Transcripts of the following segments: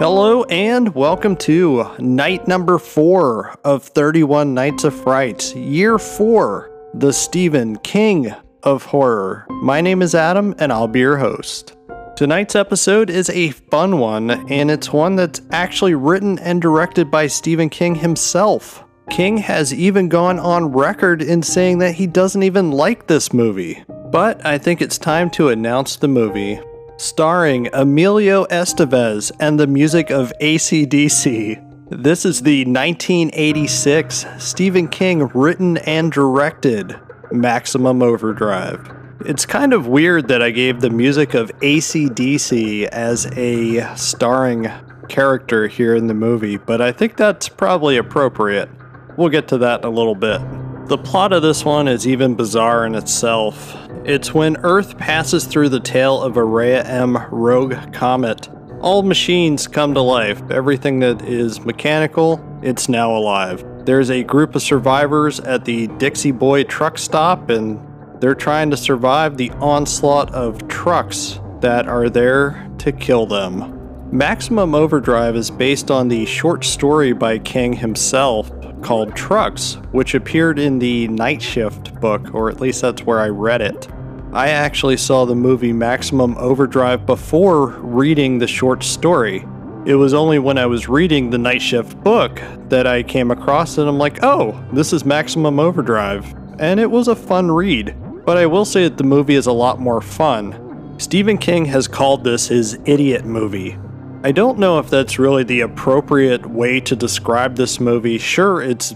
Hello and welcome to night number four of 31 Nights of Fright, year four, the Stephen King of horror. My name is Adam and I'll be your host. Tonight's episode is a fun one, and it's one that's actually written and directed by Stephen King himself. King has even gone on record in saying that he doesn't even like this movie. But I think it's time to announce the movie starring Emilio Estevez and the music of ACDC. This is the 1986 Stephen King written and directed Maximum Overdrive. It's kind of weird that I gave the music of ACDC as a starring character here in the movie, but I think that's probably appropriate. We'll get to that in a little bit. The plot of this one is even bizarre in itself. It's when Earth passes through the tail of a Rhea M rogue comet. All machines come to life. Everything that is mechanical, it's now alive. There's a group of survivors at the Dixie Boy truck stop, and they're trying to survive the onslaught of trucks that are there to kill them. Maximum Overdrive is based on the short story by King himself called Trucks, which appeared in the Night Shift book, or at least that's where I read it. I actually saw the movie Maximum Overdrive before reading the short story. It was only when I was reading the Night Shift book that I came across it. I'm like, oh, this is Maximum Overdrive. And it was a fun read. But I will say that the movie is a lot more fun. Stephen King has called this his idiot movie. I don't know if that's really the appropriate way to describe this movie. Sure, it's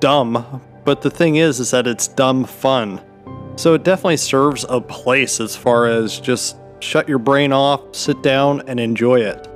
dumb, but the thing is, is that it's dumb fun. So it definitely serves a place as far as just shut your brain off, sit down, and enjoy it.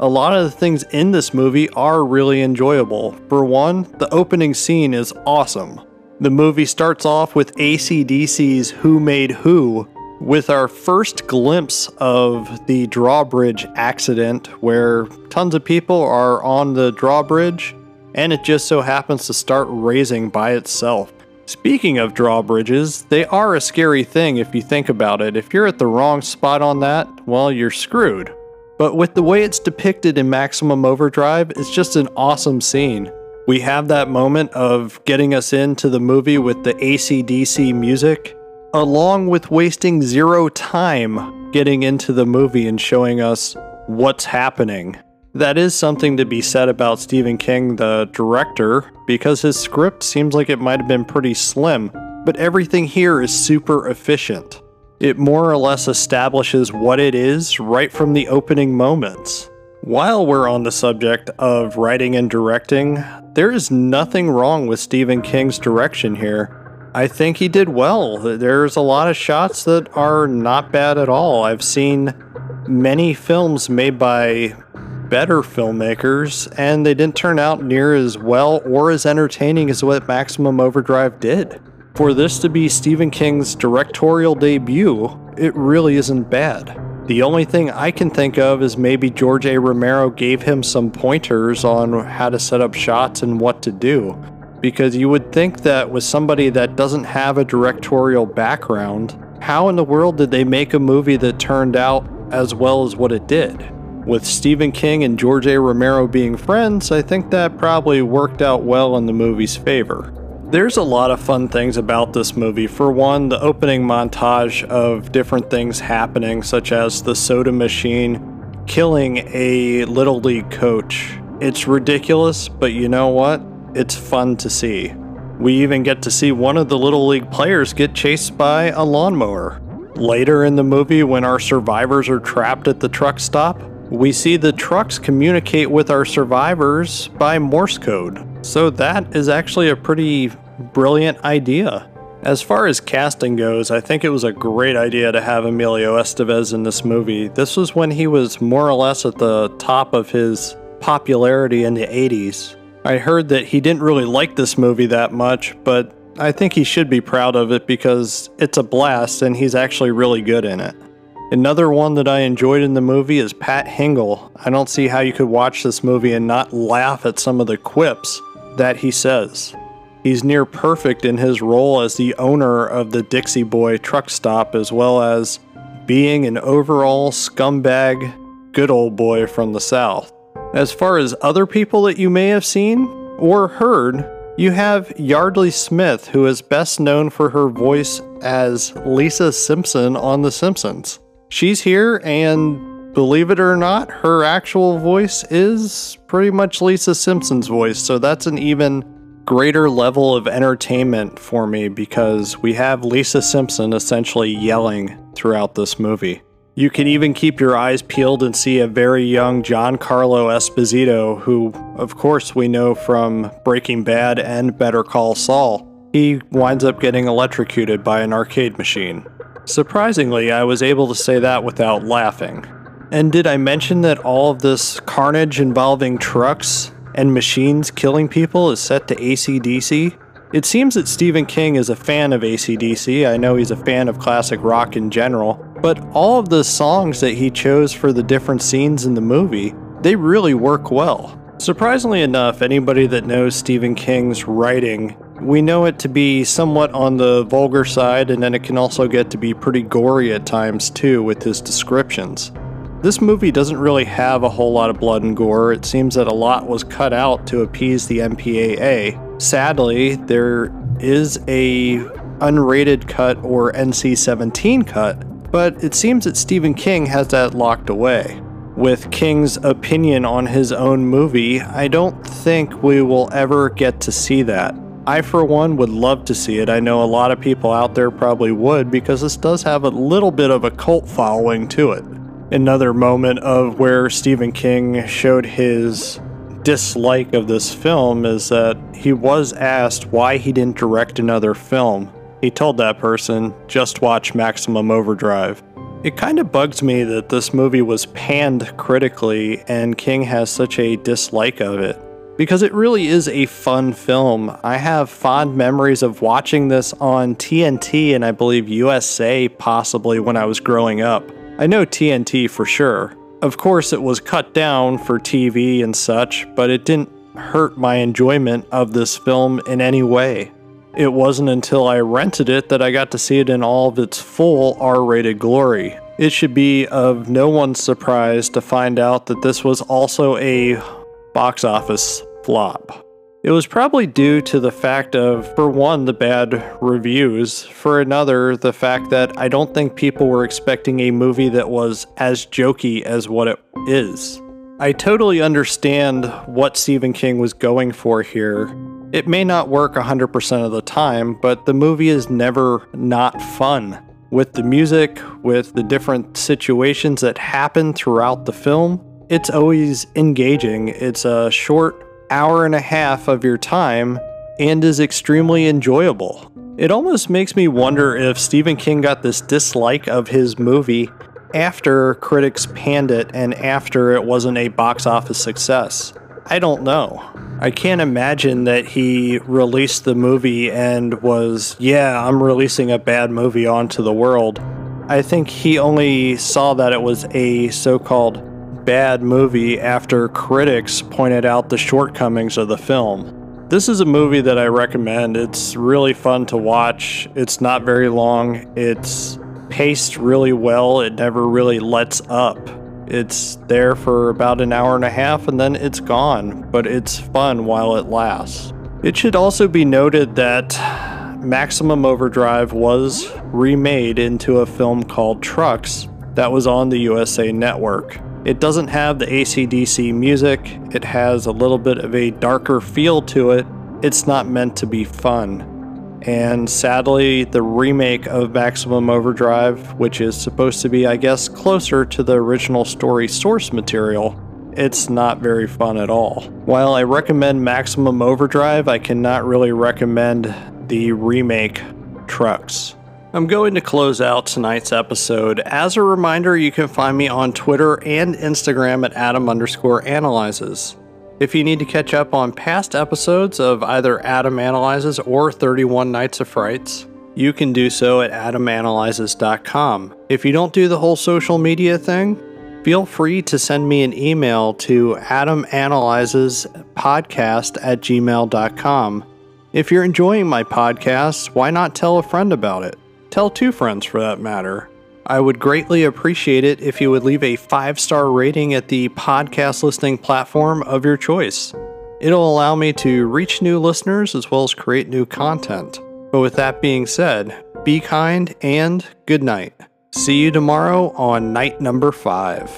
A lot of the things in this movie are really enjoyable. For one, the opening scene is awesome. The movie starts off with ACDC's Who Made Who, with our first glimpse of the drawbridge accident where tons of people are on the drawbridge and it just so happens to start raising by itself. Speaking of drawbridges, they are a scary thing if you think about it. If you're at the wrong spot on that, well, you're screwed. But with the way it's depicted in Maximum Overdrive, it's just an awesome scene. We have that moment of getting us into the movie with the ACDC music, along with wasting zero time getting into the movie and showing us what's happening. That is something to be said about Stephen King, the director, because his script seems like it might have been pretty slim, but everything here is super efficient. It more or less establishes what it is right from the opening moments. While we're on the subject of writing and directing, there is nothing wrong with Stephen King's direction here. I think he did well. There's a lot of shots that are not bad at all. I've seen many films made by better filmmakers, and they didn't turn out near as well or as entertaining as what Maximum Overdrive did. For this to be Stephen King's directorial debut, it really isn't bad. The only thing I can think of is maybe George A. Romero gave him some pointers on how to set up shots and what to do because you would think that with somebody that doesn't have a directorial background, how in the world did they make a movie that turned out as well as what it did? With Stephen King and George A. Romero being friends, I think that probably worked out well in the movie's favor. There's a lot of fun things about this movie. For one, the opening montage of different things happening, such as the soda machine killing a Little League coach. It's ridiculous, but you know what? It's fun to see. We even get to see one of the Little League players get chased by a lawnmower. Later in the movie, when our survivors are trapped at the truck stop, we see the trucks communicate with our survivors by Morse code. So that is actually a pretty brilliant idea. As far as casting goes, I think it was a great idea to have Emilio Estevez in this movie. This was when he was more or less at the top of his popularity in the 80s. I heard that he didn't really like this movie that much, but I think he should be proud of it because it's a blast and he's actually really good in it. Another one that I enjoyed in the movie is Pat Hingle. I don't see how you could watch this movie and not laugh at some of the quips that he says. He's near perfect in his role as the owner of the Dixie Boy truck stop, as well as being an overall scumbag, good old boy from the South. As far as other people that you may have seen or heard, you have Yeardley Smith, who is best known for her voice as Lisa Simpson on The Simpsons. She's here, and believe it or not, her actual voice is pretty much Lisa Simpson's voice, so that's an even greater level of entertainment for me because we have Lisa Simpson essentially yelling throughout this movie. You can even keep your eyes peeled and see a very young Giancarlo Esposito, who, of course, we know from Breaking Bad and Better Call Saul. He winds up getting electrocuted by an arcade machine. Surprisingly, I was able to say that without laughing. And did I mention that all of this carnage involving trucks and machines killing people is set to ACDC? It seems that Stephen King is a fan of ACDC. I know he's a fan of classic rock in general, but all of the songs that he chose for the different scenes in the movie, they really work well. Surprisingly enough, anybody that knows Stephen King's writing, we know it to be somewhat on the vulgar side, and then it can also get to be pretty gory at times too with his descriptions. This movie doesn't really have a whole lot of blood and gore. It seems that a lot was cut out to appease the MPAA, Sadly, there is a unrated cut or NC-17 cut, but it seems that Stephen King has that locked away. With King's opinion on his own movie, I don't think we will ever get to see that. I, for one, would love to see it. I know a lot of people out there probably would because this does have a little bit of a cult following to it. Another moment of where Stephen King showed his dislike of this film is that he was asked why he didn't direct another film. He told that person, just watch Maximum Overdrive. It kind of bugs me that this movie was panned critically and King has such a dislike of it. Because it really is a fun film. I have fond memories of watching this on TNT and I believe USA possibly when I was growing up. I know TNT for sure. Of course, it was cut down for TV and such, but it didn't hurt my enjoyment of this film in any way. It wasn't until I rented it that I got to see it in all of its full R rated glory. It should be of no one's surprise to find out that this was also a box office flop. It was probably due to the fact of, for one, the bad reviews, for another, the fact that I don't think people were expecting a movie that was as jokey as what it is. I totally understand what Stephen King was going for here. It may not work 100% of the time, but the movie is never not fun. With the music, with the different situations that happen throughout the film, it's always engaging. It's a short hour and a half of your time and is extremely enjoyable. It almost makes me wonder if Stephen King got this dislike of his movie after critics panned it and after it wasn't a box office success. I don't know. I can't imagine that he released the movie and was, yeah, I'm releasing a bad movie onto the world. I think he only saw that it was a so called bad movie after critics pointed out the shortcomings of the film. This is a movie that I recommend. It's really fun to watch. It's not very long. It's paced really well. It never really lets up. It's there for about an hour and a half and then it's gone, but it's fun while it lasts. It should also be noted that Maximum Overdrive was remade into a film called Trucks that was on the USA Network. It doesn't have the ACDC music, it has a little bit of a darker feel to it. It's not meant to be fun. And sadly, the remake of Maximum Overdrive, which is supposed to be, I guess, closer to the original story source material, it's not very fun at all. While I recommend Maximum Overdrive, I cannot really recommend the remake Trucks. I'm going to close out tonight's episode. As a reminder, you can find me on Twitter and Instagram at Adam underscore analyzes. If you need to catch up on past episodes of either Adam Analyzes or 31 Nights of Frights, you can do so at adamanalyzes.com. If you don't do the whole social media thing, feel free to send me an email to adamanalyzespodcast at gmail.com. If you're enjoying my podcast, why not tell a friend about it? Tell two friends for that matter. I would greatly appreciate it if you would leave a five star rating at the podcast listening platform of your choice. It'll allow me to reach new listeners as well as create new content. But with that being said, be kind and good night. See you tomorrow on night number five.